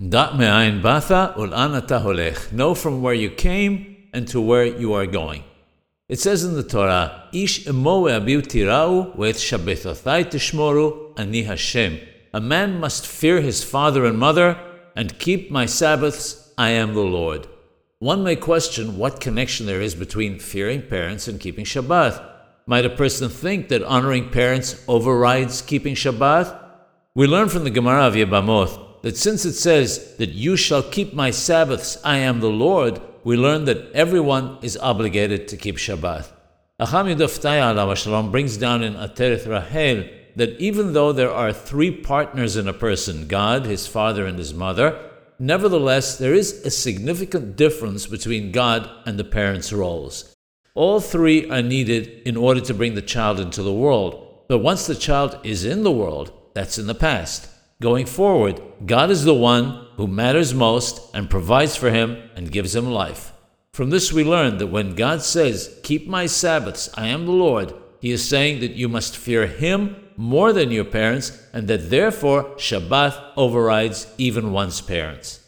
Know from where you came and to where you are going. It says in the Torah, Ish emo ve'abiu tirau shabbatothai tishmoru ani Hashem. A man must fear his father and mother and keep my Sabbaths. I am the Lord. One may question what connection there is between fearing parents and keeping Shabbat. Might a person think that honoring parents overrides keeping Shabbat? We learn from the Gemara of Yebamoth that since it says that you shall keep my Sabbaths, I am the Lord, we learn that everyone is obligated to keep Shabbat. Hakham Yehuda Fetaya brings down in Atereth Rahel that even though there are three partners in a person, God, his father, and his mother, nevertheless there is a significant difference between God and the parents' roles. All three are needed in order to bring the child into the world, but once the child is in the world, that's in the past. Going forward, God is the one who matters most and provides for him and gives him life. From this, we learn that when God says, Keep my Sabbaths, I am the Lord, he is saying that you must fear him more than your parents, and that therefore Shabbat overrides even one's parents.